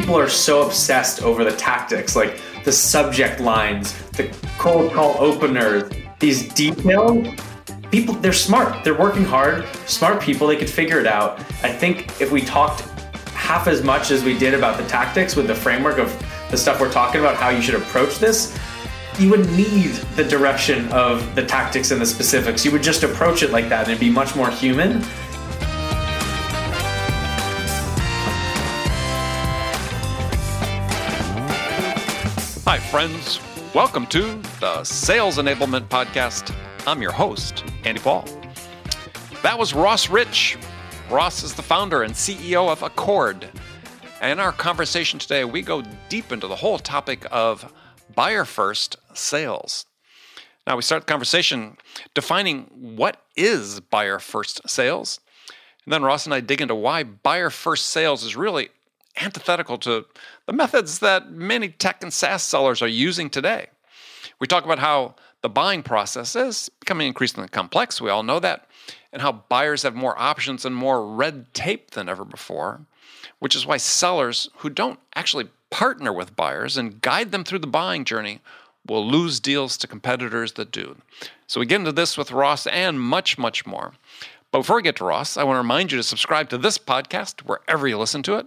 people are so obsessed over the tactics, like the subject lines, the cold call openers, these details. People, they're smart. They're working hard. Smart people. They could figure it out. I think if we talked half as much as we did about the tactics with the framework of the stuff we're talking about, how you should approach this, you would need the direction of the tactics and the specifics. You would just approach it like that and it'd be much more human. Hi, friends. Welcome to the Sales Enablement Podcast. I'm your host, Andy Paul. That was Ross Rich. Ross is the founder and CEO of Accord. And in our conversation today, we go deep into the whole topic of buyer first sales. Now, we start the conversation defining what is buyer first sales. And then Ross and I dig into why buyer first sales is really antithetical to the methods that many tech and SaaS sellers are using today. We talk about how the buying process is becoming increasingly complex. We all know that. And how buyers have more options and more red tape than ever before, which is why sellers who don't actually partner with buyers and guide them through the buying journey will lose deals to competitors that do. So we get into this with Ross and much, much more. But before we get to Ross, I want to remind you to subscribe to this podcast wherever you listen to it.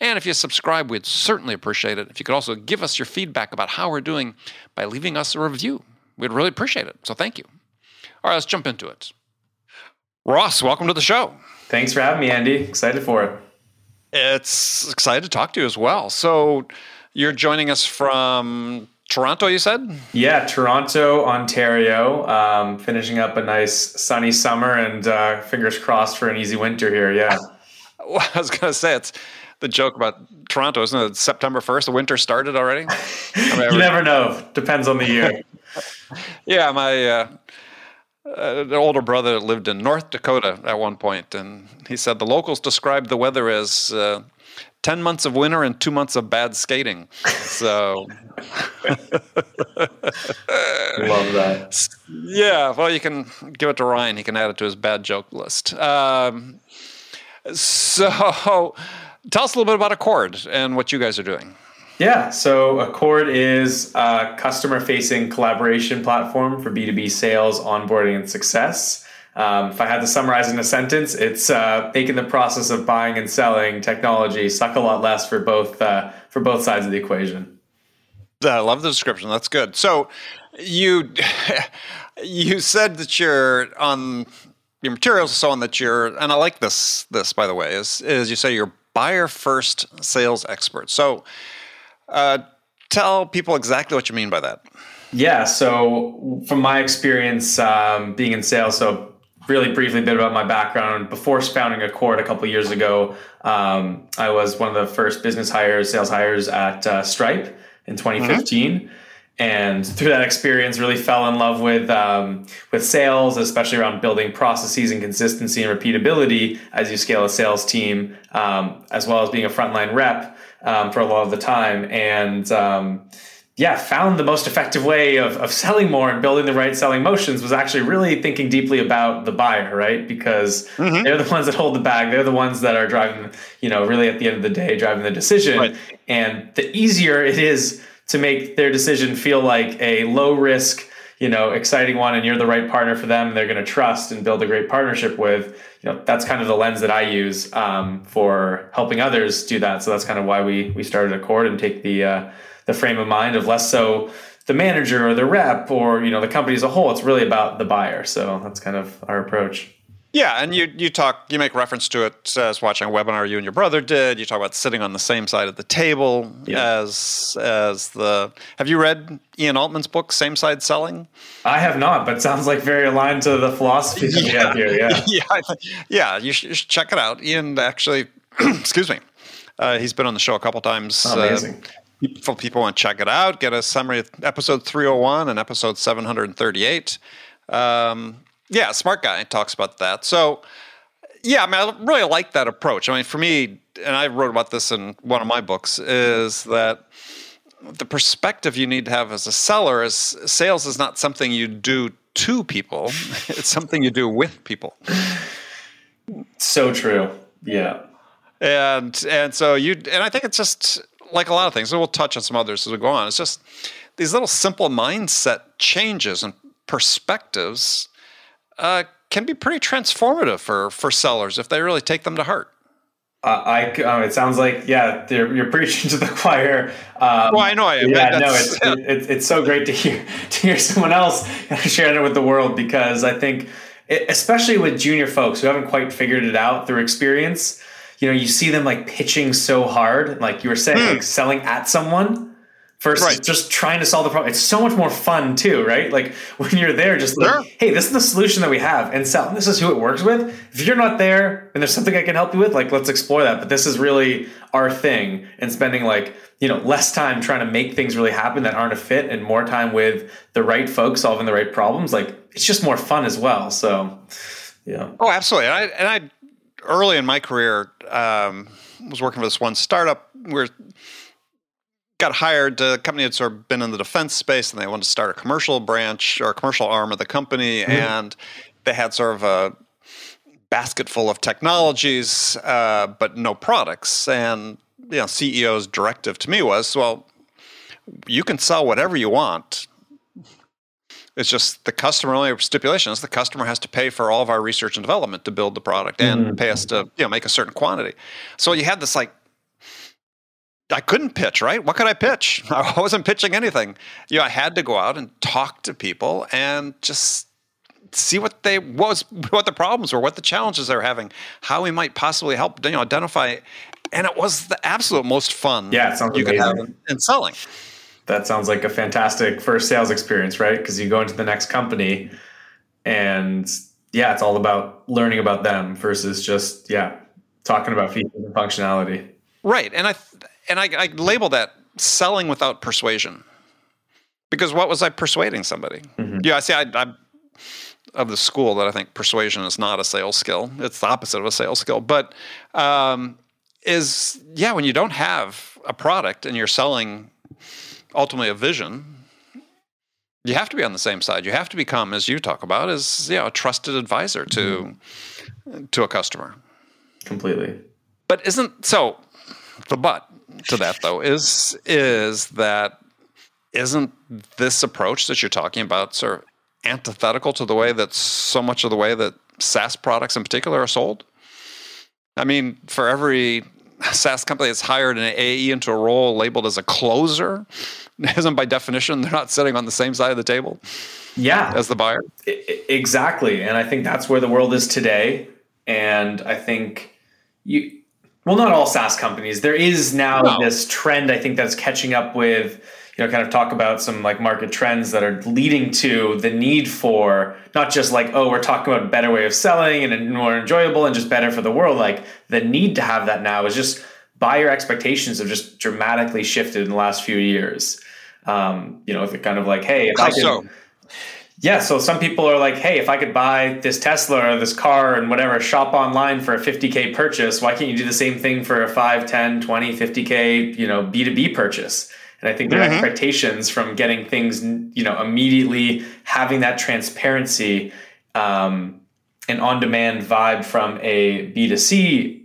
And if you subscribe, we'd certainly appreciate it. If you could also give us your feedback about how we're doing by leaving us a review, we'd really appreciate it. So thank you. All right, let's jump into it. Ross, welcome to the show. Thanks for having me, Andy. Excited for it. It's excited to talk to you as well. So you're joining us from Toronto, you said? Yeah, Toronto, Ontario. Um, finishing up a nice sunny summer and uh, fingers crossed for an easy winter here. Yeah. well, I was going to say it's the joke about Toronto, isn't it? September 1st, the winter started already? I mean, you never know. Depends on the year. yeah, my uh, uh, older brother lived in North Dakota at one point, and he said the locals described the weather as uh, 10 months of winter and two months of bad skating. So. Love that. Yeah, well, you can give it to Ryan. He can add it to his bad joke list. Um, so Tell us a little bit about Accord and what you guys are doing. Yeah, so Accord is a customer facing collaboration platform for B2B sales, onboarding, and success. Um, if I had to summarize in a sentence, it's uh, making the process of buying and selling technology suck a lot less for both uh, for both sides of the equation. I love the description. That's good. So you you said that you're on your materials so on that you're and I like this this by the way is is you say you're buyer first sales expert. So, uh, tell people exactly what you mean by that. Yeah. So, from my experience um, being in sales, so really briefly a bit about my background. Before founding Accord a couple years ago, um, I was one of the first business hires, sales hires at uh, Stripe in 2015. Mm-hmm and through that experience really fell in love with um, with sales especially around building processes and consistency and repeatability as you scale a sales team um, as well as being a frontline rep um, for a lot of the time and um, yeah found the most effective way of, of selling more and building the right selling motions was actually really thinking deeply about the buyer right because mm-hmm. they're the ones that hold the bag they're the ones that are driving you know really at the end of the day driving the decision right. and the easier it is to make their decision feel like a low risk, you know, exciting one, and you're the right partner for them. They're going to trust and build a great partnership with. You know, that's kind of the lens that I use um, for helping others do that. So that's kind of why we we started Accord and take the uh, the frame of mind of less so the manager or the rep or you know the company as a whole. It's really about the buyer. So that's kind of our approach. Yeah, and you you talk you make reference to it as watching a webinar you and your brother did. You talk about sitting on the same side of the table yeah. as as the. Have you read Ian Altman's book, Same Side Selling? I have not, but sounds like very aligned to the philosophy that yeah. we have here. Yeah, yeah, yeah. You should, you should check it out. Ian actually, excuse me, uh, he's been on the show a couple times. Oh, amazing. Uh, if people want to check it out, get a summary of episode 301 and episode 738. Um, yeah, smart guy talks about that. So, yeah, I mean, I really like that approach. I mean, for me, and I wrote about this in one of my books, is that the perspective you need to have as a seller is sales is not something you do to people; it's something you do with people. So true. Yeah. and and so you and I think it's just like a lot of things. And we'll touch on some others as we go on. It's just these little simple mindset changes and perspectives uh, can be pretty transformative for for sellers if they really take them to heart. Uh, I um, it sounds like yeah you're preaching to the choir. Um, well, I know I am. Yeah, no, it's, yeah. It, it's so great to hear to hear someone else sharing it with the world because I think, it, especially with junior folks who haven't quite figured it out through experience, you know, you see them like pitching so hard, like you were saying, hmm. like selling at someone versus right. just trying to solve the problem. It's so much more fun too, right? Like when you're there, just like, sure. hey, this is the solution that we have, and sell. This is who it works with. If you're not there and there's something I can help you with, like let's explore that. But this is really our thing, and spending like you know less time trying to make things really happen that aren't a fit, and more time with the right folks solving the right problems. Like it's just more fun as well. So yeah. Oh, absolutely. And I, and I early in my career um, was working for this one startup where got hired. The company had sort of been in the defense space, and they wanted to start a commercial branch or a commercial arm of the company, mm-hmm. and they had sort of a basket full of technologies, uh, but no products. And you know, CEO's directive to me was, well, you can sell whatever you want. It's just the customer only stipulation is the customer has to pay for all of our research and development to build the product and mm-hmm. pay us to you know make a certain quantity. So you had this like I couldn't pitch, right? What could I pitch? I wasn't pitching anything. You know, I had to go out and talk to people and just see what they what was what the problems were, what the challenges they were having, how we might possibly help you know identify. And it was the absolute most fun yeah, it sounds you amazing. could have in, in selling. That sounds like a fantastic first sales experience, right? Because you go into the next company and yeah, it's all about learning about them versus just yeah, talking about features and functionality. Right. And I and I, I label that selling without persuasion. Because what was I persuading somebody? Mm-hmm. Yeah, I see. I, I'm of the school that I think persuasion is not a sales skill. It's the opposite of a sales skill. But um, is yeah, when you don't have a product and you're selling ultimately a vision, you have to be on the same side. You have to become, as you talk about, as you know, a trusted advisor to mm-hmm. to a customer. Completely. But isn't so? The but to that though is is that isn't this approach that you're talking about sort of antithetical to the way that so much of the way that SaaS products in particular are sold? I mean, for every SaaS company that's hired an AE into a role labeled as a closer, isn't by definition they're not sitting on the same side of the table? Yeah, as the buyer. Exactly, and I think that's where the world is today. And I think you well, not all SaaS companies. There is now no. this trend, I think, that's catching up with, you know, kind of talk about some like market trends that are leading to the need for not just like, oh, we're talking about a better way of selling and more enjoyable and just better for the world. Like the need to have that now is just buyer expectations have just dramatically shifted in the last few years. Um, you know, if it kind of like, hey, if How I can, so? Yeah, so some people are like, hey, if I could buy this Tesla or this car and whatever, shop online for a 50K purchase, why can't you do the same thing for a 5, 10, 20, 50K, you know, B2B purchase? And I think their mm-hmm. expectations from getting things, you know, immediately having that transparency um, and on-demand vibe from a B2C,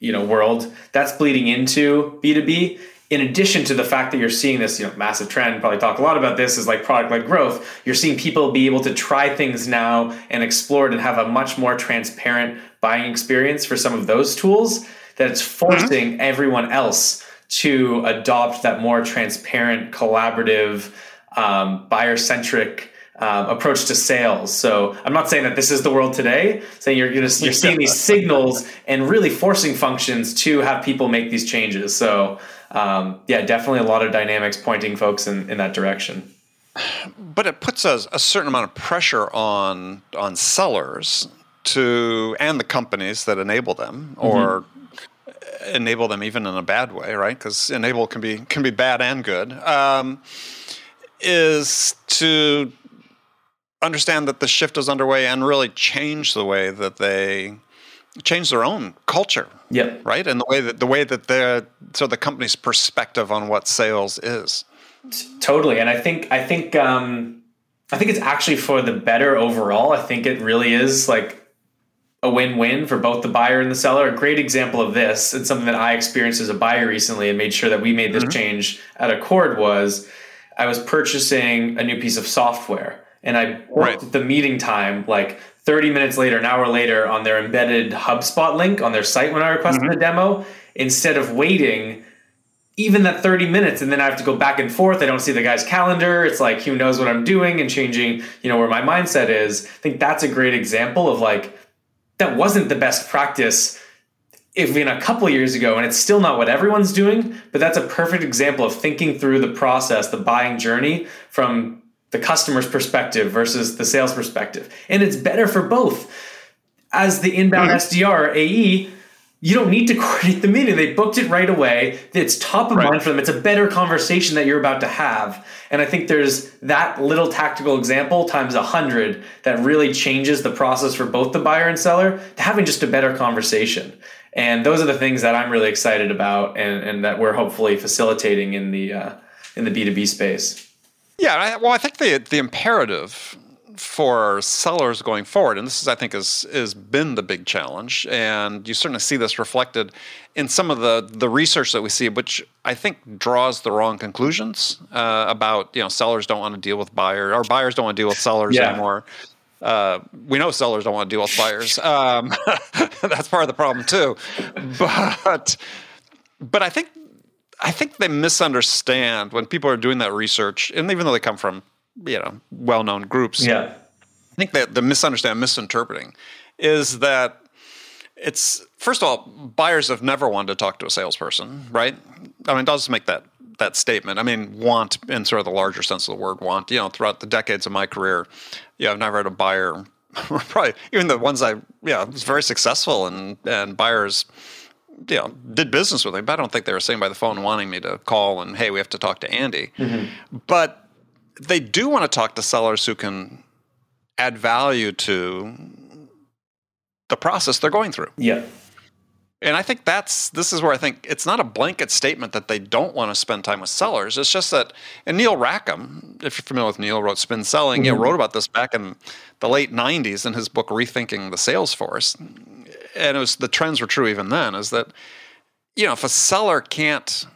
you know, world, that's bleeding into B2B in addition to the fact that you're seeing this you know massive trend probably talk a lot about this is like product led growth you're seeing people be able to try things now and explore it and have a much more transparent buying experience for some of those tools that it's forcing mm-hmm. everyone else to adopt that more transparent collaborative um, buyer centric um, approach to sales. So I'm not saying that this is the world today. Saying you're gonna, you're seeing these signals and really forcing functions to have people make these changes. So um, yeah, definitely a lot of dynamics pointing folks in, in that direction. But it puts a, a certain amount of pressure on on sellers to and the companies that enable them mm-hmm. or enable them even in a bad way, right? Because enable can be can be bad and good. Um, is to understand that the shift is underway and really change the way that they change their own culture. Yep. Right, and the way that the way that the so the company's perspective on what sales is. Totally, and I think I think um, I think it's actually for the better overall. I think it really is like a win-win for both the buyer and the seller. A great example of this, and something that I experienced as a buyer recently and made sure that we made this mm-hmm. change at Accord was I was purchasing a new piece of software and I booked right. the meeting time like 30 minutes later, an hour later on their embedded HubSpot link on their site when I requested mm-hmm. a demo instead of waiting even that 30 minutes and then I have to go back and forth. I don't see the guy's calendar. It's like who knows what I'm doing and changing, you know, where my mindset is. I think that's a great example of like that wasn't the best practice even a couple years ago and it's still not what everyone's doing, but that's a perfect example of thinking through the process, the buying journey from the customer's perspective versus the sales perspective. And it's better for both. As the inbound mm-hmm. SDR AE, you don't need to coordinate the meeting. They booked it right away. It's top of right. mind for them. It's a better conversation that you're about to have. And I think there's that little tactical example times a hundred that really changes the process for both the buyer and seller to having just a better conversation. And those are the things that I'm really excited about and, and that we're hopefully facilitating in the uh, in the B2B space. Yeah, well, I think the the imperative for sellers going forward, and this is, I think, is has been the big challenge, and you certainly see this reflected in some of the the research that we see, which I think draws the wrong conclusions uh, about you know sellers don't want to deal with buyers or buyers don't want to deal with sellers yeah. anymore. Uh, we know sellers don't want to deal with buyers. Um, that's part of the problem too. But but I think I think they misunderstand when people are doing that research, and even though they come from you know well-known groups. Yeah, I think that the misunderstand, misinterpreting, is that it's first of all, buyers have never wanted to talk to a salesperson, right? I mean, does make that that statement. I mean, want in sort of the larger sense of the word want. You know, throughout the decades of my career, yeah, I've never had a buyer. probably even the ones I yeah was very successful and and buyers you know did business with me, but I don't think they were sitting by the phone wanting me to call and hey, we have to talk to Andy. Mm-hmm. But they do want to talk to sellers who can add value to the process they're going through. Yeah. And I think that's this is where I think it's not a blanket statement that they don't want to spend time with sellers. It's just that and Neil Rackham, if you're familiar with Neil, wrote Spin Selling, mm-hmm. you know, wrote about this back in the late '90s in his book Rethinking the Sales Force. And it was the trends were true even then. Is that you know if a seller can't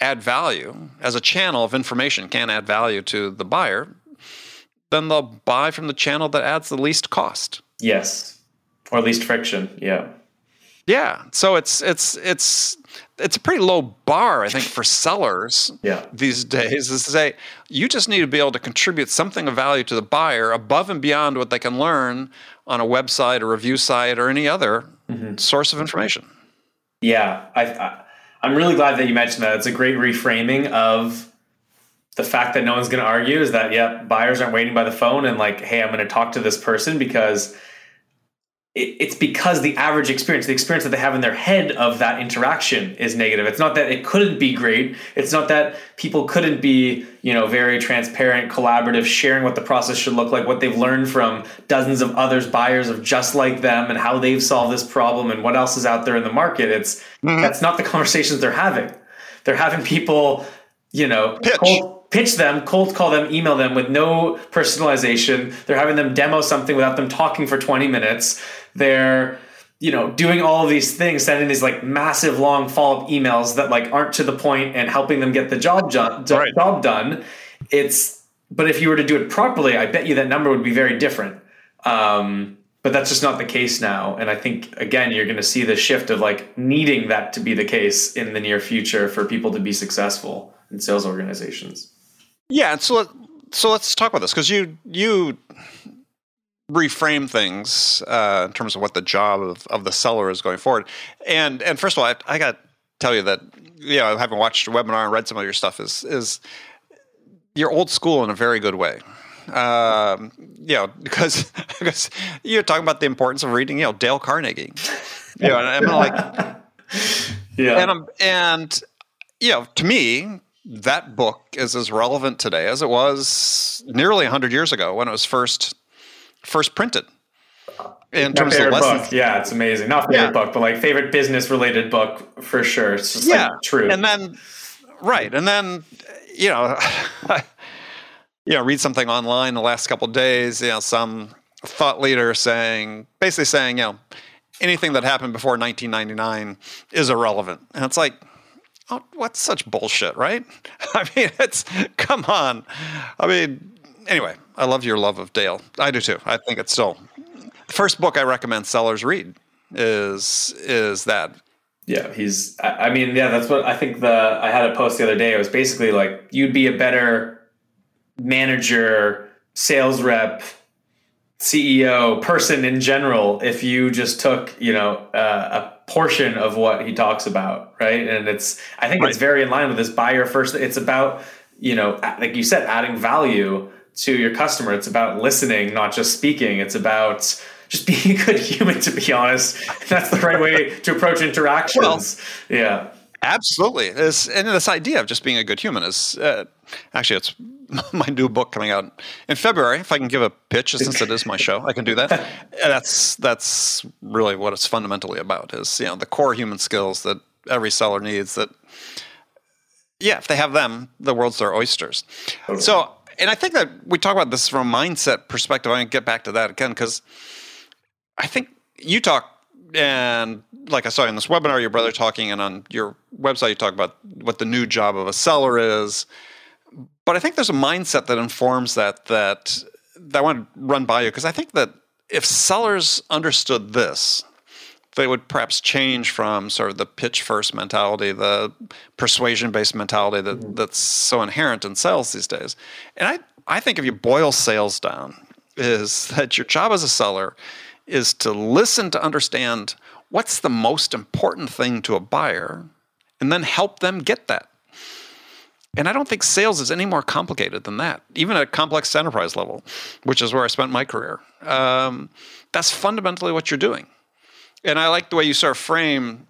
add value as a channel of information can't add value to the buyer, then they'll buy from the channel that adds the least cost. Yes. Or least friction. Yeah. Yeah. So it's it's it's it's a pretty low bar, I think, for sellers yeah. these days is to say you just need to be able to contribute something of value to the buyer above and beyond what they can learn on a website or review site or any other mm-hmm. source of information. Yeah. I, I I'm really glad that you mentioned that. It's a great reframing of the fact that no one's going to argue is that, yeah, buyers aren't waiting by the phone and like, hey, I'm going to talk to this person because it's because the average experience, the experience that they have in their head of that interaction is negative. It's not that it couldn't be great. It's not that people couldn't be, you know, very transparent, collaborative, sharing what the process should look like, what they've learned from dozens of others, buyers of just like them, and how they've solved this problem and what else is out there in the market. It's mm-hmm. that's not the conversations they're having. They're having people, you know, cold, pitch them, cold call them, email them with no personalization. They're having them demo something without them talking for 20 minutes. They're you know doing all of these things sending these like massive long follow-up emails that like aren't to the point and helping them get the job done right. job done. It's but if you were to do it properly i bet you that number would be very different. Um, but that's just not the case now. And i think again you're going to see the shift of like needing that to be the case in the near future for people to be successful in sales organizations. Yeah, so let, so let's talk about this because you you reframe things uh, in terms of what the job of, of the seller is going forward. And and first of all, I, I got to tell you that you know, having watched a webinar and read some of your stuff is is you're old school in a very good way. Um, you know, because because you're talking about the importance of reading, you know, Dale Carnegie. You know, and I'm like, yeah, and I'm, and you know, to me, that book is as relevant today as it was nearly 100 years ago when it was first first printed in terms of lessons. Book. Yeah, it's amazing. Not favorite yeah. book, but like favorite business related book for sure. It's just yeah. like true. And then right, and then you know, you know, read something online the last couple days. You know, some thought leader saying, basically saying, you know, anything that happened before 1999 is irrelevant. And it's like, oh, what's such bullshit, right? I mean, it's come on. I mean, anyway, I love your love of Dale. I do too. I think it's still the first book I recommend sellers read is is that. Yeah, he's. I mean, yeah, that's what I think. The I had a post the other day. It was basically like you'd be a better manager, sales rep, CEO, person in general if you just took you know uh, a portion of what he talks about, right? And it's I think right. it's very in line with this buyer first. It's about you know like you said, adding value to your customer. It's about listening, not just speaking. It's about just being a good human, to be honest. That's the right way to approach interactions. Well, yeah. Absolutely. This, and this idea of just being a good human is uh, actually, it's my new book coming out in February. If I can give a pitch, since it is my show, I can do that. that's that's really what it's fundamentally about. Is you know the core human skills that every seller needs. That yeah, if they have them, the world's their oysters. Totally. So, and I think that we talk about this from a mindset perspective. I get back to that again because I think you talk, and like I saw in this webinar, your brother talking, and on your website, you talk about what the new job of a seller is. But I think there's a mindset that informs that that that I want to run by you because I think that if sellers understood this, they would perhaps change from sort of the pitch first mentality, the persuasion based mentality that, mm-hmm. that's so inherent in sales these days. And I, I think if you boil sales down, is that your job as a seller is to listen to understand what's the most important thing to a buyer and then help them get that. And I don't think sales is any more complicated than that, even at a complex enterprise level, which is where I spent my career. Um, that's fundamentally what you're doing. And I like the way you sort of frame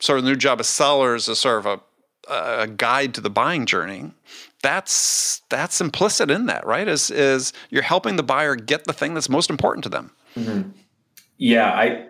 sort of the new job of sellers as sort of a, a guide to the buying journey. That's that's implicit in that, right? Is is you're helping the buyer get the thing that's most important to them. Mm-hmm. Yeah, I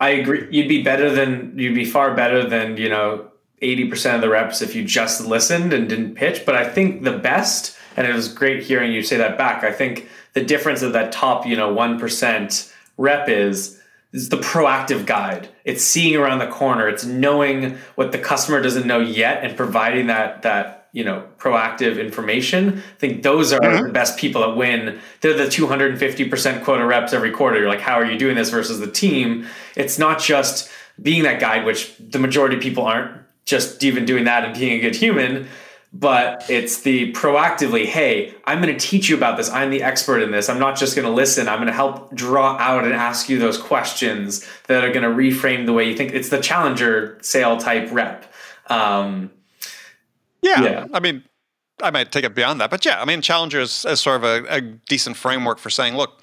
I agree. You'd be better than you'd be far better than you know eighty percent of the reps if you just listened and didn't pitch. But I think the best, and it was great hearing you say that back. I think the difference of that top you know one percent rep is is the proactive guide. It's seeing around the corner. It's knowing what the customer doesn't know yet and providing that that you know proactive information i think those are mm-hmm. the best people that win they're the 250% quota reps every quarter you're like how are you doing this versus the team it's not just being that guide which the majority of people aren't just even doing that and being a good human but it's the proactively hey i'm going to teach you about this i'm the expert in this i'm not just going to listen i'm going to help draw out and ask you those questions that are going to reframe the way you think it's the challenger sale type rep um, yeah. yeah. I mean, I might take it beyond that, but yeah, I mean, Challenger is, is sort of a, a, decent framework for saying, look,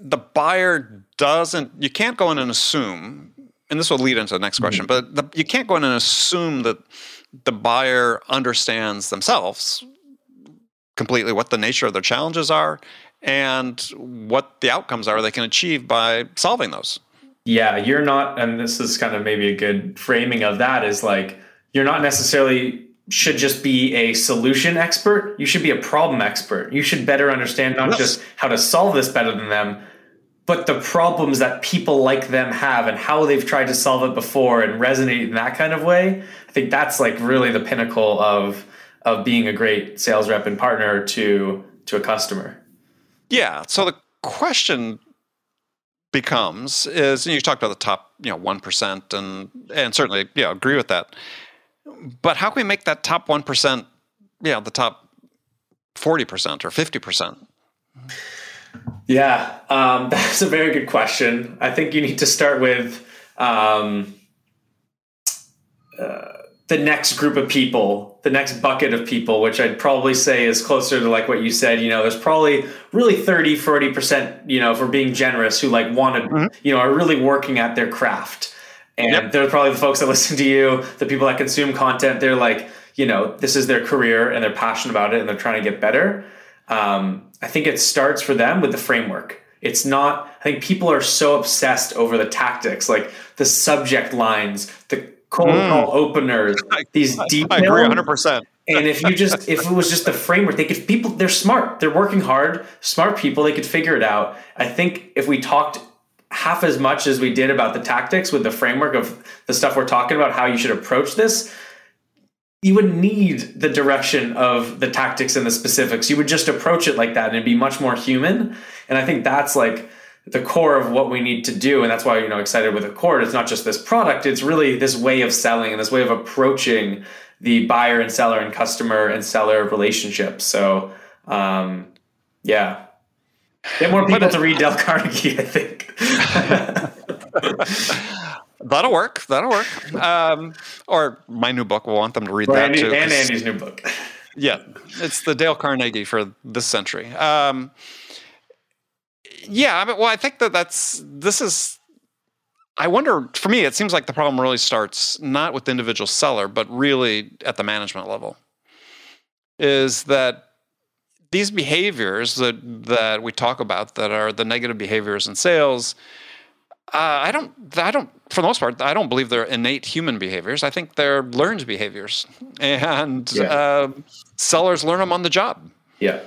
the buyer doesn't, you can't go in and assume, and this will lead into the next question, mm-hmm. but the, you can't go in and assume that the buyer understands themselves completely what the nature of their challenges are and what the outcomes are they can achieve by solving those. Yeah, you're not, and this is kind of maybe a good framing of that is like, you're not necessarily should just be a solution expert. You should be a problem expert. You should better understand not yes. just how to solve this better than them, but the problems that people like them have and how they've tried to solve it before and resonate in that kind of way. I think that's like really the pinnacle of of being a great sales rep and partner to to a customer. Yeah. So the question becomes is you talked about the top, you know, one percent and and certainly, yeah, agree with that but how can we make that top 1%, you know, the top 40% or 50%? Yeah, um, that's a very good question. I think you need to start with um, uh, the next group of people, the next bucket of people, which I'd probably say is closer to like what you said. You know, there's probably really 30, 40%, you know, for being generous who like want to, mm-hmm. you know, are really working at their craft. And yep. they're probably the folks that listen to you, the people that consume content. They're like, you know, this is their career and they're passionate about it and they're trying to get better. Um, I think it starts for them with the framework. It's not, I think people are so obsessed over the tactics, like the subject lines, the cold mm. call openers, these details. I agree 100%. and if you just, if it was just the framework, they could, people, they're smart, they're working hard, smart people, they could figure it out. I think if we talked half as much as we did about the tactics with the framework of the stuff we're talking about, how you should approach this, you would need the direction of the tactics and the specifics. You would just approach it like that and be much more human. And I think that's like the core of what we need to do. And that's why, you know, excited with Accord. It's not just this product, it's really this way of selling and this way of approaching the buyer and seller and customer and seller relationship. So, um, yeah. Get more people to read Dale Carnegie, I think. That'll work. That'll work. Um, or my new book. We'll want them to read that Andy, too. And Andy's new book. Yeah, it's the Dale Carnegie for this century. Um, yeah, I mean, well, I think that that's this is. I wonder. For me, it seems like the problem really starts not with the individual seller, but really at the management level. Is that these behaviors that that we talk about that are the negative behaviors in sales? Uh, I don't. I don't. For the most part, I don't believe they're innate human behaviors. I think they're learned behaviors, and yeah. uh, sellers learn them on the job. Yeah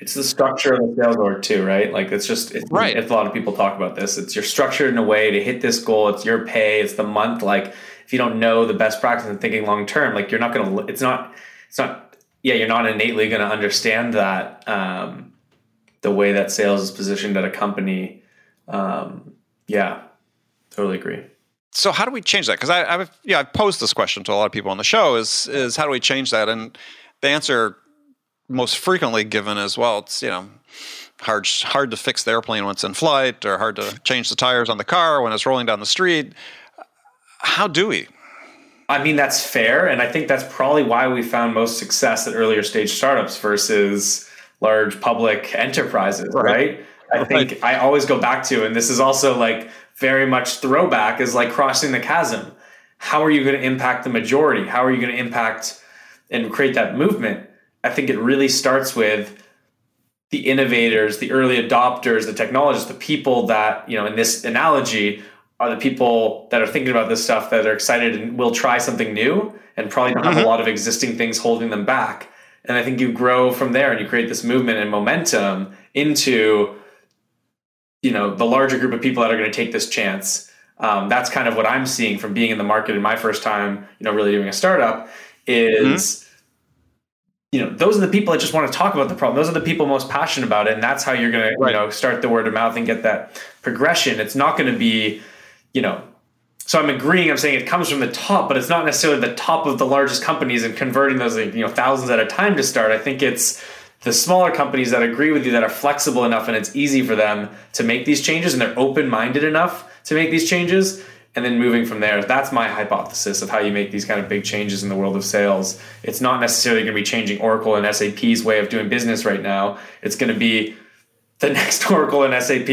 it's the structure of the sales org too, right? Like it's just it's, right. It's, a lot of people talk about this. It's you're structured in a way to hit this goal. It's your pay. It's the month. Like if you don't know the best practice and thinking long term, like you're not gonna. It's not. It's not. Yeah, you're not innately going to understand that um, the way that sales is positioned at a company. Um, yeah, totally agree. So how do we change that? Because I, I've yeah I've posed this question to a lot of people on the show. Is is how do we change that? And the answer most frequently given as well. It's you know hard hard to fix the airplane when it's in flight, or hard to change the tires on the car when it's rolling down the street. How do we? I mean, that's fair, and I think that's probably why we found most success at earlier stage startups versus large public enterprises, right? right? I think. I always go back to, and this is also like very much throwback, is like crossing the chasm. How are you going to impact the majority? How are you going to impact and create that movement? I think it really starts with the innovators, the early adopters, the technologists, the people that, you know, in this analogy are the people that are thinking about this stuff that are excited and will try something new and probably don't have mm-hmm. a lot of existing things holding them back. And I think you grow from there and you create this movement and momentum into, you know, the larger group of people that are going to take this chance. Um, that's kind of what I'm seeing from being in the market in my first time, you know, really doing a startup is mm-hmm you know those are the people that just want to talk about the problem those are the people most passionate about it and that's how you're going right. to you know start the word of mouth and get that progression it's not going to be you know so i'm agreeing i'm saying it comes from the top but it's not necessarily the top of the largest companies and converting those you know thousands at a time to start i think it's the smaller companies that agree with you that are flexible enough and it's easy for them to make these changes and they're open-minded enough to make these changes. And then moving from there that's my hypothesis of how you make these kind of big changes in the world of sales. It's not necessarily going to be changing Oracle and SAP's way of doing business right now. It's going to be the next Oracle and SAP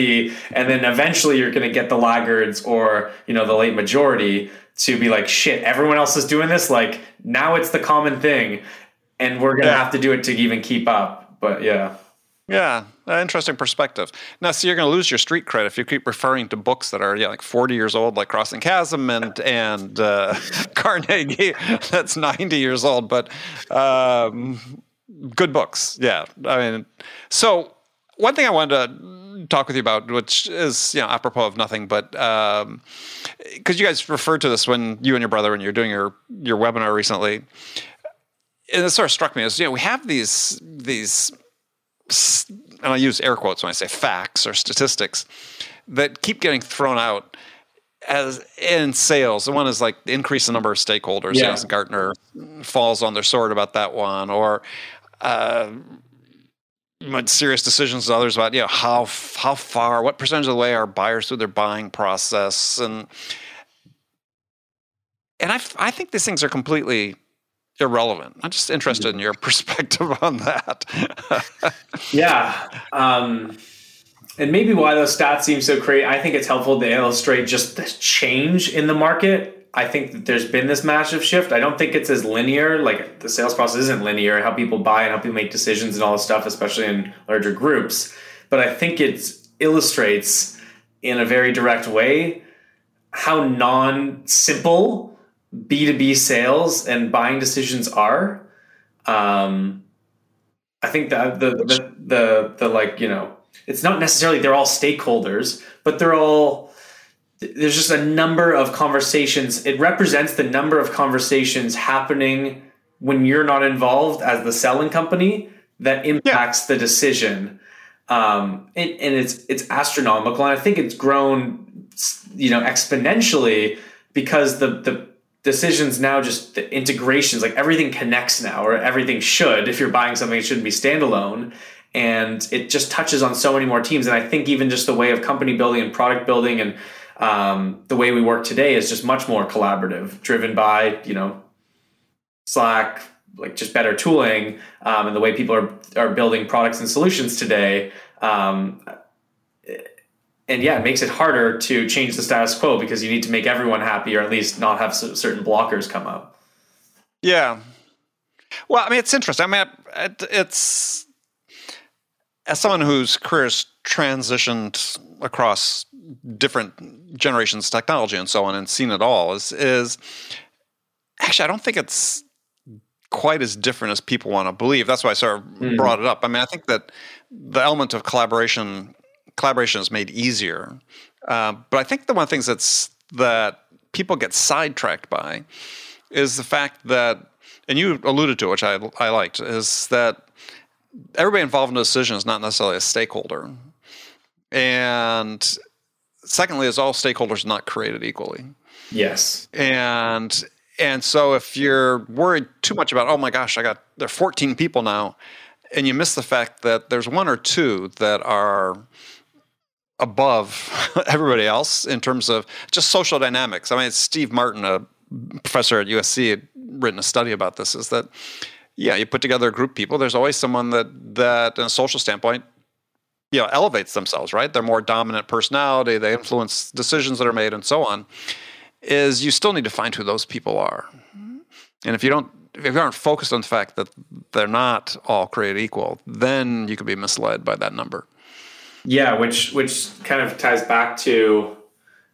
and then eventually you're going to get the laggards or you know the late majority to be like shit everyone else is doing this. Like now it's the common thing and we're going to yeah. have to do it to even keep up but yeah yeah, interesting perspective. Now, see, you're going to lose your street cred if you keep referring to books that are yeah, like 40 years old, like Crossing Chasm and and uh, Carnegie, that's 90 years old. But um, good books, yeah. I mean, so one thing I wanted to talk with you about, which is you know apropos of nothing, but because um, you guys referred to this when you and your brother, when you're doing your your webinar recently, and it sort of struck me as you know we have these these and I use air quotes when I say facts or statistics that keep getting thrown out as in sales. The one is like the increase in number of stakeholders. Yeah. Yes, Gartner falls on their sword about that one, or uh, SiriusDecisions others about you know how how far, what percentage of the way are buyers through their buying process, and and I I think these things are completely irrelevant. I'm just interested in your perspective on that. yeah. Um, and maybe why those stats seem so crazy. I think it's helpful to illustrate just the change in the market. I think that there's been this massive shift. I don't think it's as linear. Like the sales process isn't linear. How people buy and how people make decisions and all this stuff, especially in larger groups. But I think it illustrates in a very direct way how non-simple B2B sales and buying decisions are. Um, I think that the, the, the, the, like, you know, it's not necessarily they're all stakeholders, but they're all there's just a number of conversations. It represents the number of conversations happening when you're not involved as the selling company that impacts yeah. the decision. Um, and, and it's it's astronomical, and I think it's grown, you know, exponentially because the the decisions now just the integrations like everything connects now or everything should. If you're buying something it shouldn't be standalone. And it just touches on so many more teams. And i think even just the way of company building and product building and um, the way we work today is just much more collaborative, driven by you know Slack, like just better tooling, um, and the way people are are building products and solutions today. Um, and yeah, it makes it harder to change the status quo because you need to make everyone happy, or at least not have certain blockers come up. Yeah. Well, I mean, it's interesting. I mean, it's as someone whose career has transitioned across different generations of technology and so on and seen it all is is actually I don't think it's quite as different as people want to believe. That's why I sort of mm. brought it up. I mean, I think that the element of collaboration collaboration is made easier, uh, but I think the one of the things that's that people get sidetracked by is the fact that, and you alluded to it, which I I liked, is that everybody involved in a decision is not necessarily a stakeholder. And secondly, is all stakeholders not created equally? Yes. And and so if you're worried too much about, oh my gosh, I got there are 14 people now, and you miss the fact that there's one or two that are above everybody else in terms of just social dynamics. I mean, Steve Martin, a professor at USC, had written a study about this. Is that yeah, you put together a group of people. There's always someone that that, in a social standpoint, you know, elevates themselves. Right? They're more dominant personality. They influence decisions that are made, and so on. Is you still need to find who those people are, and if you don't, if you aren't focused on the fact that they're not all created equal, then you could be misled by that number. Yeah, which which kind of ties back to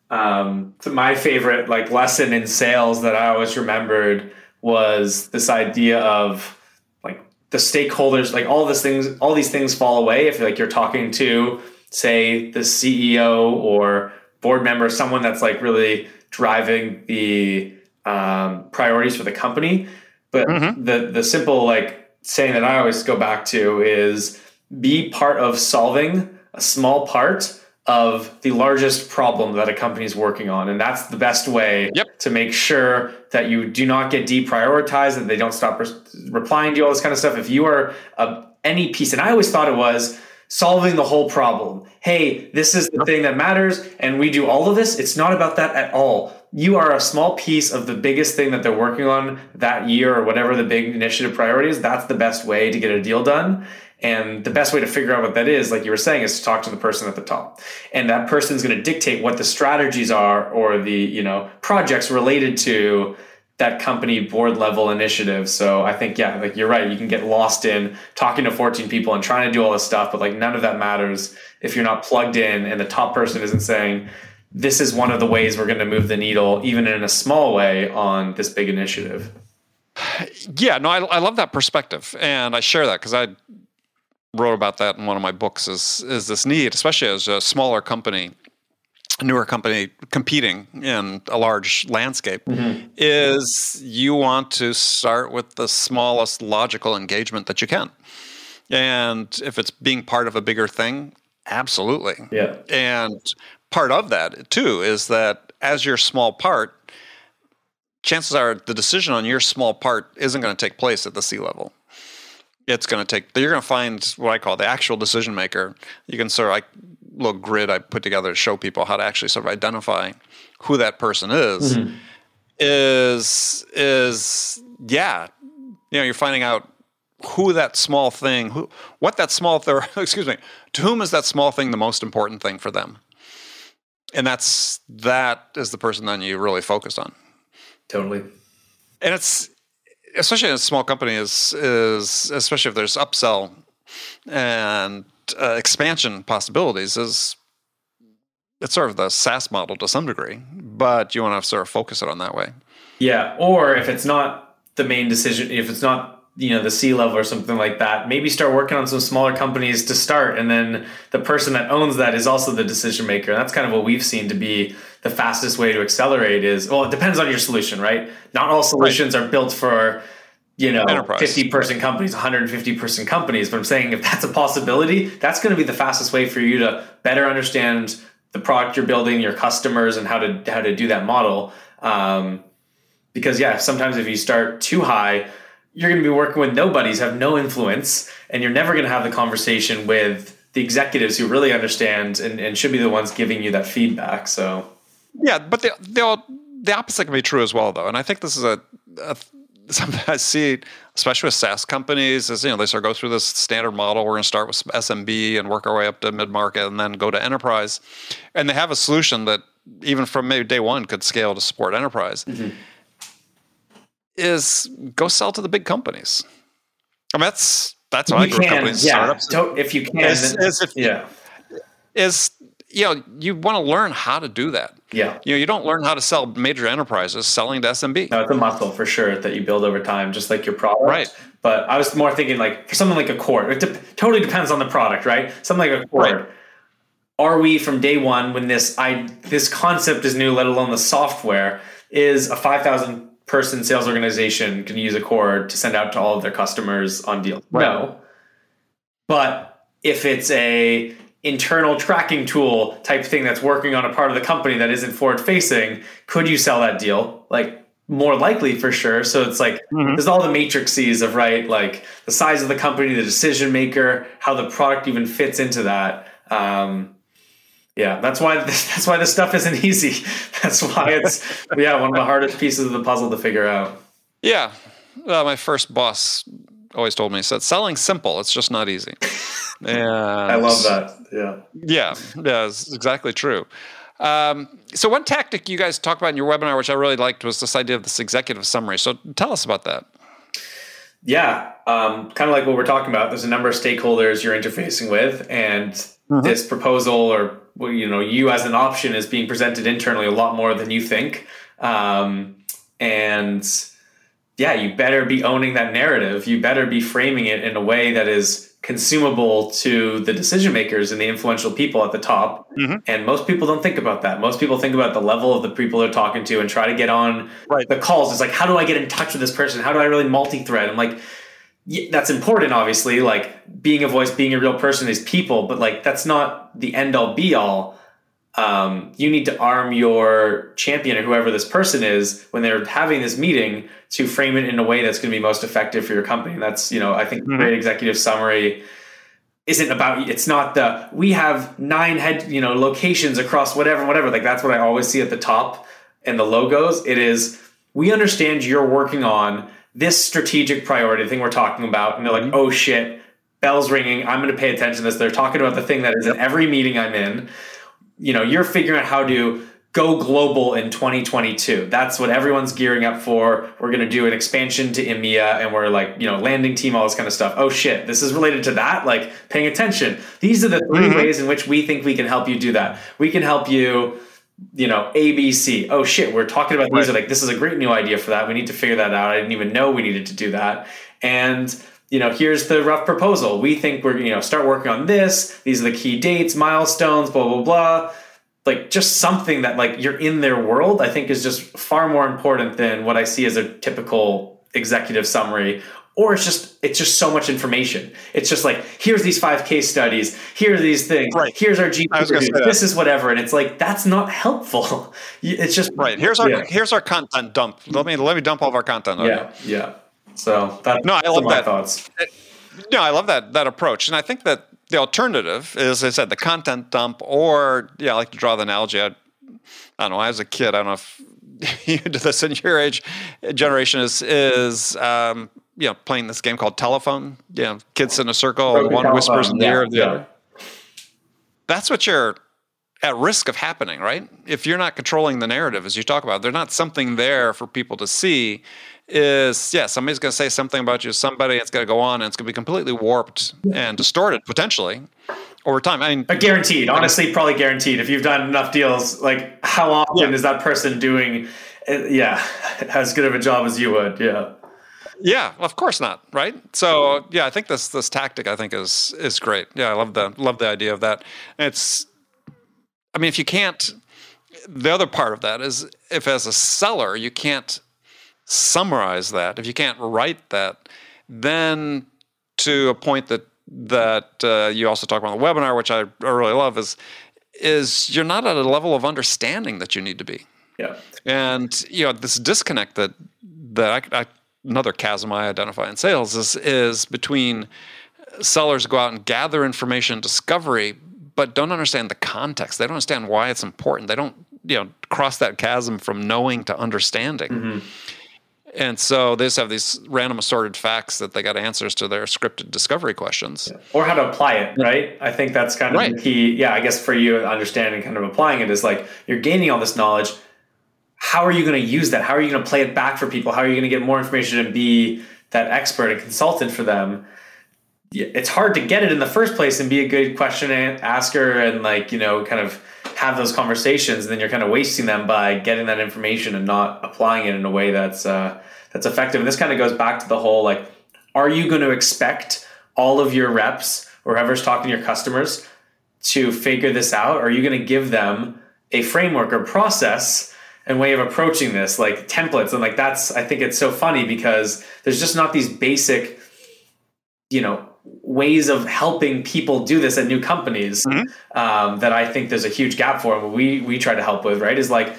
um, to my favorite like lesson in sales that I always remembered was this idea of like the stakeholders, like all these things, all these things fall away if like you're talking to, say, the CEO or board member, someone that's like really driving the um, priorities for the company. But mm-hmm. the the simple like saying that I always go back to is be part of solving a small part of the largest problem that a company is working on. And that's the best way yep. to make sure that you do not get deprioritized, that they don't stop re- replying to you, all this kind of stuff. If you are a, any piece, and I always thought it was solving the whole problem. Hey, this is the yep. thing that matters, and we do all of this. It's not about that at all. You are a small piece of the biggest thing that they're working on that year or whatever the big initiative priority is. That's the best way to get a deal done. And the best way to figure out what that is, like you were saying, is to talk to the person at the top. And that person is going to dictate what the strategies are or the, you know, projects related to that company board level initiative. So I think, yeah, like you're right. You can get lost in talking to 14 people and trying to do all this stuff, but like none of that matters if you're not plugged in and the top person isn't saying, this is one of the ways we're going to move the needle, even in a small way, on this big initiative. Yeah, no, I, I love that perspective. And I share that because I wrote about that in one of my books is is this need, especially as a smaller company, a newer company competing in a large landscape, mm-hmm. is you want to start with the smallest logical engagement that you can. And if it's being part of a bigger thing, absolutely. Yeah. And part of that too is that as your small part, chances are the decision on your small part isn't going to take place at the C level it's going to take you're going to find what i call the actual decision maker. You can sort of like little grid i put together to show people how to actually sort of identify who that person is mm-hmm. is is yeah you know you're finding out who that small thing who what that small thing excuse me to whom is that small thing the most important thing for them? And that's that is the person then you really focus on. Totally. And it's especially in a small company, is especially if there's upsell and uh, expansion possibilities, is it's sort of the SaaS model to some degree, but you want to sort of focus it on that way. Yeah, or if it's not the main decision, if it's not you know the C level or something like that. Maybe start working on some smaller companies to start, and then the person that owns that is also the decision maker. That's kind of what we've seen to be the fastest way to accelerate. Is well, it depends on your solution, right? Not all solutions right. are built for you know Enterprise. 50 person companies 150 person companies but i'm saying if that's a possibility that's going to be the fastest way for you to better understand the product you're building your customers and how to how to do that model um, because yeah sometimes if you start too high you're going to be working with nobodies have no influence and you're never going to have the conversation with the executives who really understand and, and should be the ones giving you that feedback so yeah but the, the, the opposite can be true as well though and i think this is a, a something I see, especially with SaaS companies, is you know they start go through this standard model. We're going to start with SMB and work our way up to mid market, and then go to enterprise. And they have a solution that even from maybe day one could scale to support enterprise. Mm-hmm is go sell to the big companies. I mean, that's that's why I grew companies yeah. startups. if you can, is, is if, yeah, is you know you want to learn how to do that. Yeah, you know you don't learn how to sell major enterprises selling to SMB. No, it's a muscle for sure that you build over time, just like your product. Right. But I was more thinking like for something like Accord. It de- totally depends on the product, right? Something like Accord. Right. Are we from day one when this I this concept is new, let alone the software, is a five thousand person sales organization can use Accord to send out to all of their customers on deals. Right. No. But if it's a internal tracking tool type thing that's working on a part of the company that isn't forward facing, could you sell that deal? Like more likely for sure. So it's like mm-hmm. there's all the matrices of right, like the size of the company, the decision maker, how the product even fits into that. Um, yeah, that's why this, that's why this stuff isn't easy. That's why it's yeah one of the hardest pieces of the puzzle to figure out. Yeah, uh, my first boss always told me he said selling simple. It's just not easy. I love that. Yeah. Yeah, yeah, it's exactly true. Um, so one tactic you guys talked about in your webinar, which I really liked, was this idea of this executive summary. So tell us about that. Yeah, um, kind of like what we're talking about. There's a number of stakeholders you're interfacing with, and mm-hmm. this proposal or you know you as an option is being presented internally a lot more than you think um, and yeah you better be owning that narrative. You better be framing it in a way that is consumable to the decision makers and the influential people at the top. Mm-hmm. and most people don't think about that. Most people think about the level of the people they're talking to and try to get on right. the calls. It's like how do i get in touch with this person? How do i really multi-thread? I'm like that's important obviously. Like being a voice being a real person is people but like that's not the end all be all um, you need to arm your champion or whoever this person is when they're having this meeting to frame it in a way that's going to be most effective for your company. And that's you know i think mm-hmm. great executive summary isn't about it's not the we have nine head you know locations across whatever whatever. Like that's what i always see at the top and the logos. It is we understand you're working on this strategic priority thing we're talking about. And they're like mm-hmm. oh shit. Bells ringing. I'm going to pay attention to this. They're talking about the thing that is in every meeting i'm in you know you're figuring out how to go global in 2022 that's what everyone's gearing up for we're going to do an expansion to EMEA and we're like you know landing team all this kind of stuff oh shit this is related to that like paying attention these are the 3 mm-hmm. ways in which we think we can help you do that we can help you you know, ABC. Oh shit, we're talking about these. Right. Like, this is a great new idea for that. We need to figure that out. I didn't even know we needed to do that. And you know, here's the rough proposal. We think we're you know start working on this. These are the key dates, milestones, blah blah blah. Like just something that like you're in their world. I think is just far more important than what I see as a typical executive summary or it's just it's just so much information. It's just like here's these five case studies, here are these things, right. here's our GP, this is whatever, and it's like that's not helpful. It's just right. Here's our yeah. here's our content dump. Let me let me dump all of our content. Yeah, yeah. So that, no, I love that. Thoughts. No, I love that that approach, and I think that the alternative is, as I said, the content dump, or yeah, I like to draw the analogy. I, I don't know. As a kid, I don't know if you do this in your age generation is is um, you know playing this game called telephone. You know, kids in a circle, Broken one telephone. whispers in the yeah, ear of the yeah. other. That's what you're at risk of happening, right? If you're not controlling the narrative, as you talk about, there's not something there for people to see. Is yeah, somebody's going to say something about you, somebody, it's going to go on, and it's going to be completely warped and distorted potentially over time. I mean, but guaranteed, honestly, probably guaranteed. If you've done enough deals, like how often yeah. is that person doing, uh, yeah, as good of a job as you would? Yeah. Yeah, of course not, right? So yeah, I think this this tactic I think is is great. Yeah, I love the love the idea of that. It's, I mean, if you can't, the other part of that is if as a seller you can't summarize that, if you can't write that, then to a point that that uh, you also talk about in the webinar, which I really love, is is you're not at a level of understanding that you need to be. Yeah. And you know this disconnect that that I, I another chasm I identify in sales is is between sellers go out and gather information, discovery, but don't understand the context. They don't understand why it's important. They don't you know cross that chasm from knowing to understanding. Mm-hmm. And so they just have these random assorted facts that they got answers to their scripted discovery questions. Or how to apply it, right? I think that's kind of right. the key. Yeah, I guess for you, understanding kind of applying it is like you're gaining all this knowledge how are you going to use that? How are you going to play it back for people? How are you going to get more information and be that expert and consultant for them? It's hard to get it in the first place and be a good question asker and like, you know, kind of have those conversations. And then you're kind of wasting them by getting that information and not applying it in a way that's, uh, that's effective. And this kind of goes back to the whole, like, are you going to expect all of your reps or whoever's talking to your customers to figure this out? Are you going to give them a framework or process and way of approaching this, like templates. And like that's I think it's so funny because there's just not these basic, you know, ways of helping people do this at new companies mm-hmm. um, that I think there's a huge gap for. And we we try to help with, right, is like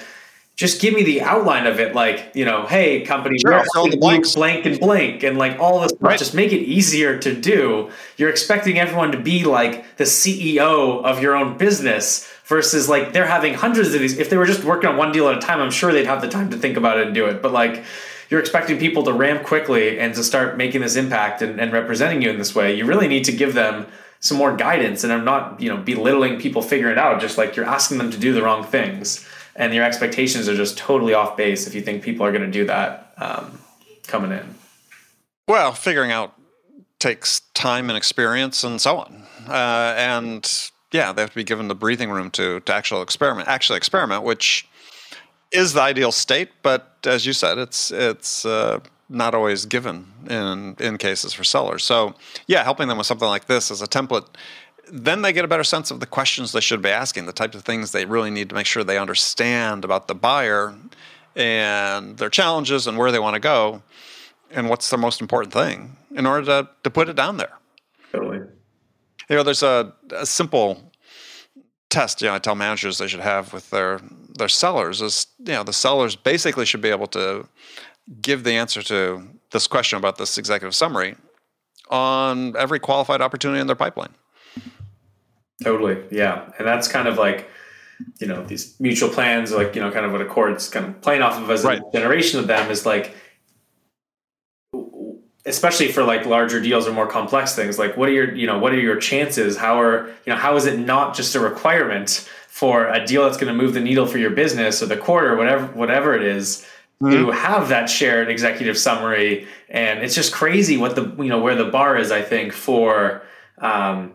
just give me the outline of it, like you know, hey, company, sure, blank, blank and blank, and like all this stuff. Right. Just make it easier to do. You're expecting everyone to be like the CEO of your own business versus like they're having hundreds of these. If they were just working on one deal at a time, I'm sure they'd have the time to think about it and do it. But like you're expecting people to ramp quickly and to start making this impact and, and representing you in this way, you really need to give them some more guidance. And I'm not, you know, belittling people figuring it out. Just like you're asking them to do the wrong things, and your expectations are just totally off base if you think people are going to do that um, coming in. Well, figuring out takes time and experience and so on. Uh, and yeah, they have to be given the breathing room to to actual experiment, actually experiment, which is the ideal state. But as you said, it's it's uh, not always given in in cases for sellers. So yeah, helping them with something like this as a template. Then they get a better sense of the questions they should be asking, the types of things they really need to make sure they understand about the buyer and their challenges and where they want to go and what's the most important thing in order to, to put it down there. Totally. You know, there's a, a simple test. You know, I tell managers they should have with their their sellers is you know the sellers basically should be able to give the answer to this question about this executive summary on every qualified opportunity in their pipeline. Totally, yeah, and that's kind of like you know these mutual plans, like you know, kind of what Accord's kind of playing off of as right. a generation of them is like especially for like larger deals or more complex things like what are your you know what are your chances? How are you know how is it not just a requirement for a deal that's going to move the needle for your business or the quarter whatever whatever it is, mm-hmm. to have that shared executive summary? And it's just crazy what the you know where the bar is i think for um,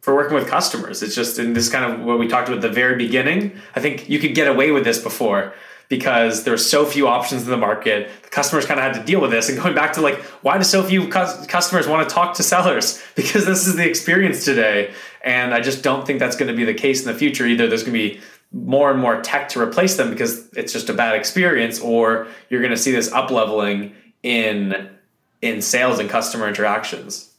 for working with customers. It's just in this kind of what we talked about at the very beginning. I think you could get away with this before because there's so few options in the market. The customers kind of had to deal with this. And going back to like, why do so few cu- customers want to talk to sellers? Because this is the experience today. And I just don't think that's going to be the case in the future. Either there's going to be more and more tech to replace them because it's just a bad experience, or you're going to see this up leveling in in sales and customer interactions.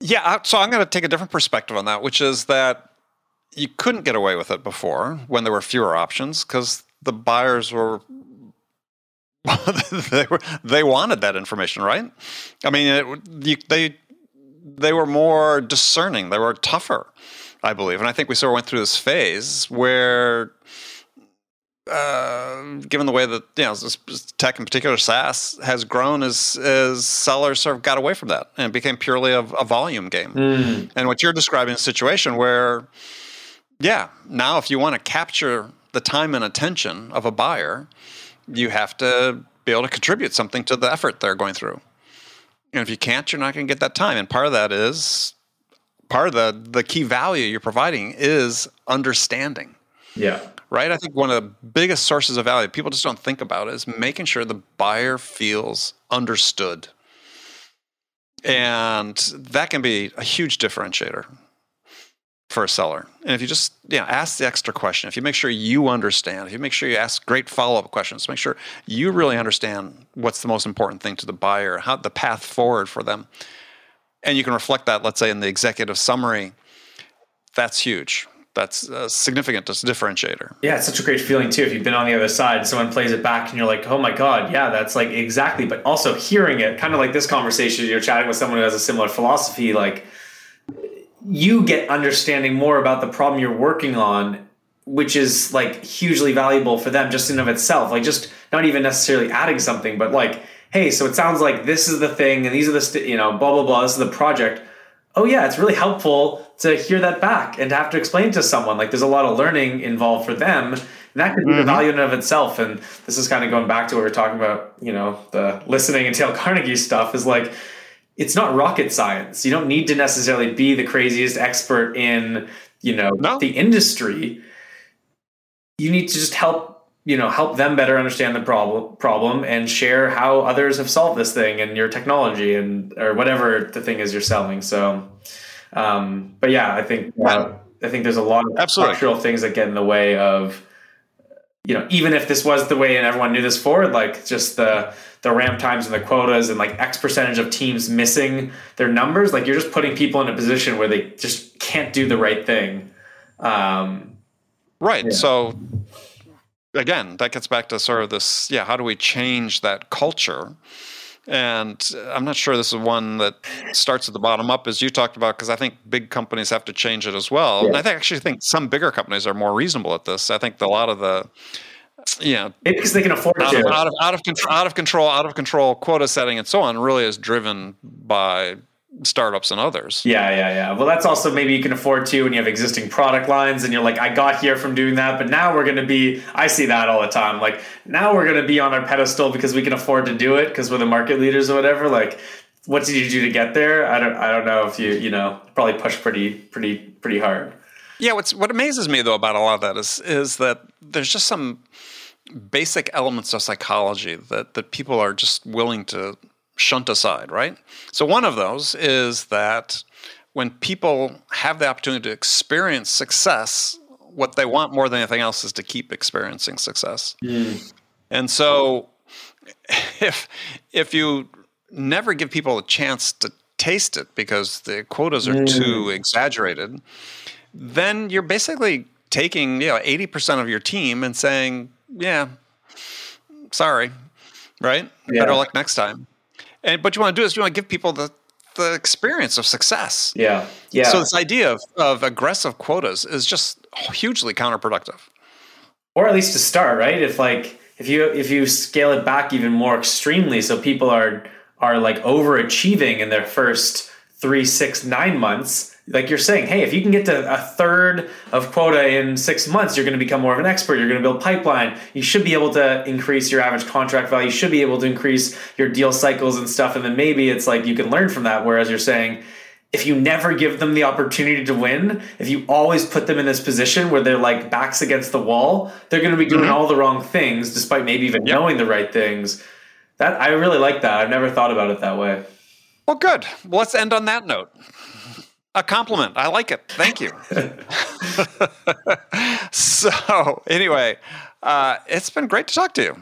Yeah, so I'm going to take a different perspective on that, which is that you couldn't get away with it before when there were fewer options because the buyers were they were they wanted that information, right? I mean, it, you, they they were more discerning. They were tougher, I believe, and I think we sort of went through this phase where. Uh, given the way that you know tech in particular SaaS has grown, as as sellers sort of got away from that and became purely a, a volume game. Mm. And what you're describing is a situation where, yeah, now if you want to capture the time and attention of a buyer, you have to be able to contribute something to the effort they're going through. And if you can't, you're not going to get that time. And part of that is part of the the key value you're providing is understanding. Yeah. right? I think one of the biggest sources of value people just don't think about is making sure the buyer feels understood. And that can be a huge differentiator for a seller. And if you just you know, ask the extra question, if you make sure you understand, if you make sure you ask great follow up questions, make sure you really understand what's the most important thing to the buyer, how the path forward for them, and you can reflect that, let's say, in the executive summary, that's huge. That's a significant differentiator. Yeah, it's such a great feeling too. If you've been on the other side, someone plays it back, and you're like, "Oh my god, yeah, that's like exactly." But also hearing it, kind of like this conversation, you're chatting with someone who has a similar philosophy, like you get understanding more about the problem you're working on which is like hugely valuable for them just in of itself. Like just not even necessarily adding something but like hey so it sounds like this is the thing and these are the st- you know blah blah blah this is the project. Oh yeah it's really helpful to hear that back and to have to explain to someone. Like there's a lot of learning involved for them. And that could be mm-hmm. the value in of itself. And this is kind of going back to what we are talking about you know the listening and Dale Carnegie stuff is like it's not rocket science. You don't need to necessarily be the craziest expert in, you know, no. the industry. You need to just help, you know, help them better understand the problem problem and share how others have solved this thing and your technology and or whatever the thing is you're selling. So um but yeah, I think uh, I think there's a lot of Absolutely. structural things that get in the way of you know, even if this was the way and everyone knew this forward, like just the the ramp times and the quotas and like X percentage of teams missing their numbers, like you're just putting people in a position where they just can't do the right thing. Um, right. Yeah. So again, that gets back to sort of this, yeah, how do we change that culture? And I'm not sure this is one that starts at the bottom up, as you talked about, because I think big companies have to change it as well. Yeah. And I actually think some bigger companies are more reasonable at this. I think a lot of the yeah, maybe because they can afford out to. Of, out of out of control, out of control, out of control quota setting and so on really is driven by startups and others. Yeah, yeah, yeah. Well, that's also maybe you can afford to when you have existing product lines and you're like, I got here from doing that, but now we're going to be. I see that all the time. Like now we're going to be on our pedestal because we can afford to do it because we're the market leaders or whatever. Like, what did you do to get there? I don't. I don't know if you you know probably push pretty pretty pretty hard. Yeah, what's what amazes me though about a lot of that is is that there's just some basic elements of psychology that that people are just willing to shunt aside, right? So one of those is that when people have the opportunity to experience success, what they want more than anything else is to keep experiencing success. Mm. And so if if you never give people a chance to taste it because the quotas are mm. too exaggerated, then you're basically taking you know 80% of your team and saying yeah sorry right yeah. better luck next time and what you want to do is you want to give people the the experience of success. Yeah yeah. So this idea of, of aggressive quotas is just hugely counterproductive. Or at least to start right? If like if you if you scale it back even more extremely so people are are like overachieving in their first three six nine months like you're saying, hey, if you can get to a third of quota in six months, you're going to become more of an expert. You're going to build pipeline. You should be able to increase your average contract value. You should be able to increase your deal cycles and stuff. And then maybe it's like you can learn from that. Whereas you're saying, if you never give them the opportunity to win, if you always put them in this position where they're like backs against the wall, they're going to be doing mm-hmm. all the wrong things, despite maybe even yep. knowing the right things. That I really like that. I've never thought about it that way. Well, good. Well, let's end on that note. A compliment. I like it. Thank you. so, anyway, uh, it's been great to talk to you.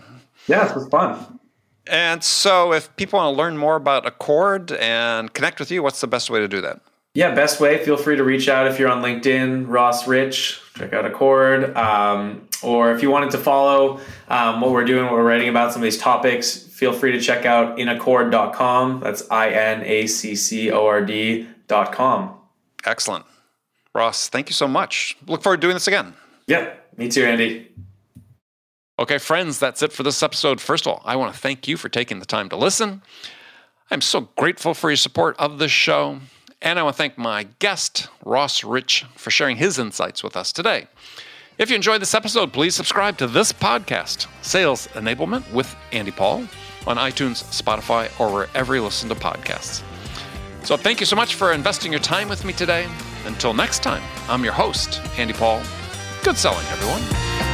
Yeah, it was fun. And so, if people want to learn more about Accord and connect with you, what's the best way to do that? Yeah, best way. Feel free to reach out if you're on LinkedIn, Ross Rich. Check out Accord. Um, or if you wanted to follow um, what we're doing, what we're writing about some of these topics, feel free to check out inaccord.com. That's I N A C C O R D.com. Excellent. Ross, thank you so much. Look forward to doing this again. Yeah, me too, Andy. Okay, friends, that's it for this episode. First of all, I want to thank you for taking the time to listen. I'm so grateful for your support of this show. And I want to thank my guest, Ross Rich, for sharing his insights with us today. If you enjoyed this episode, please subscribe to this podcast, Sales Enablement with Andy Paul, on iTunes, Spotify, or wherever you listen to podcasts. So thank you so much for investing your time with me today. Until next time, I'm your host, Andy Paul. Good selling, everyone.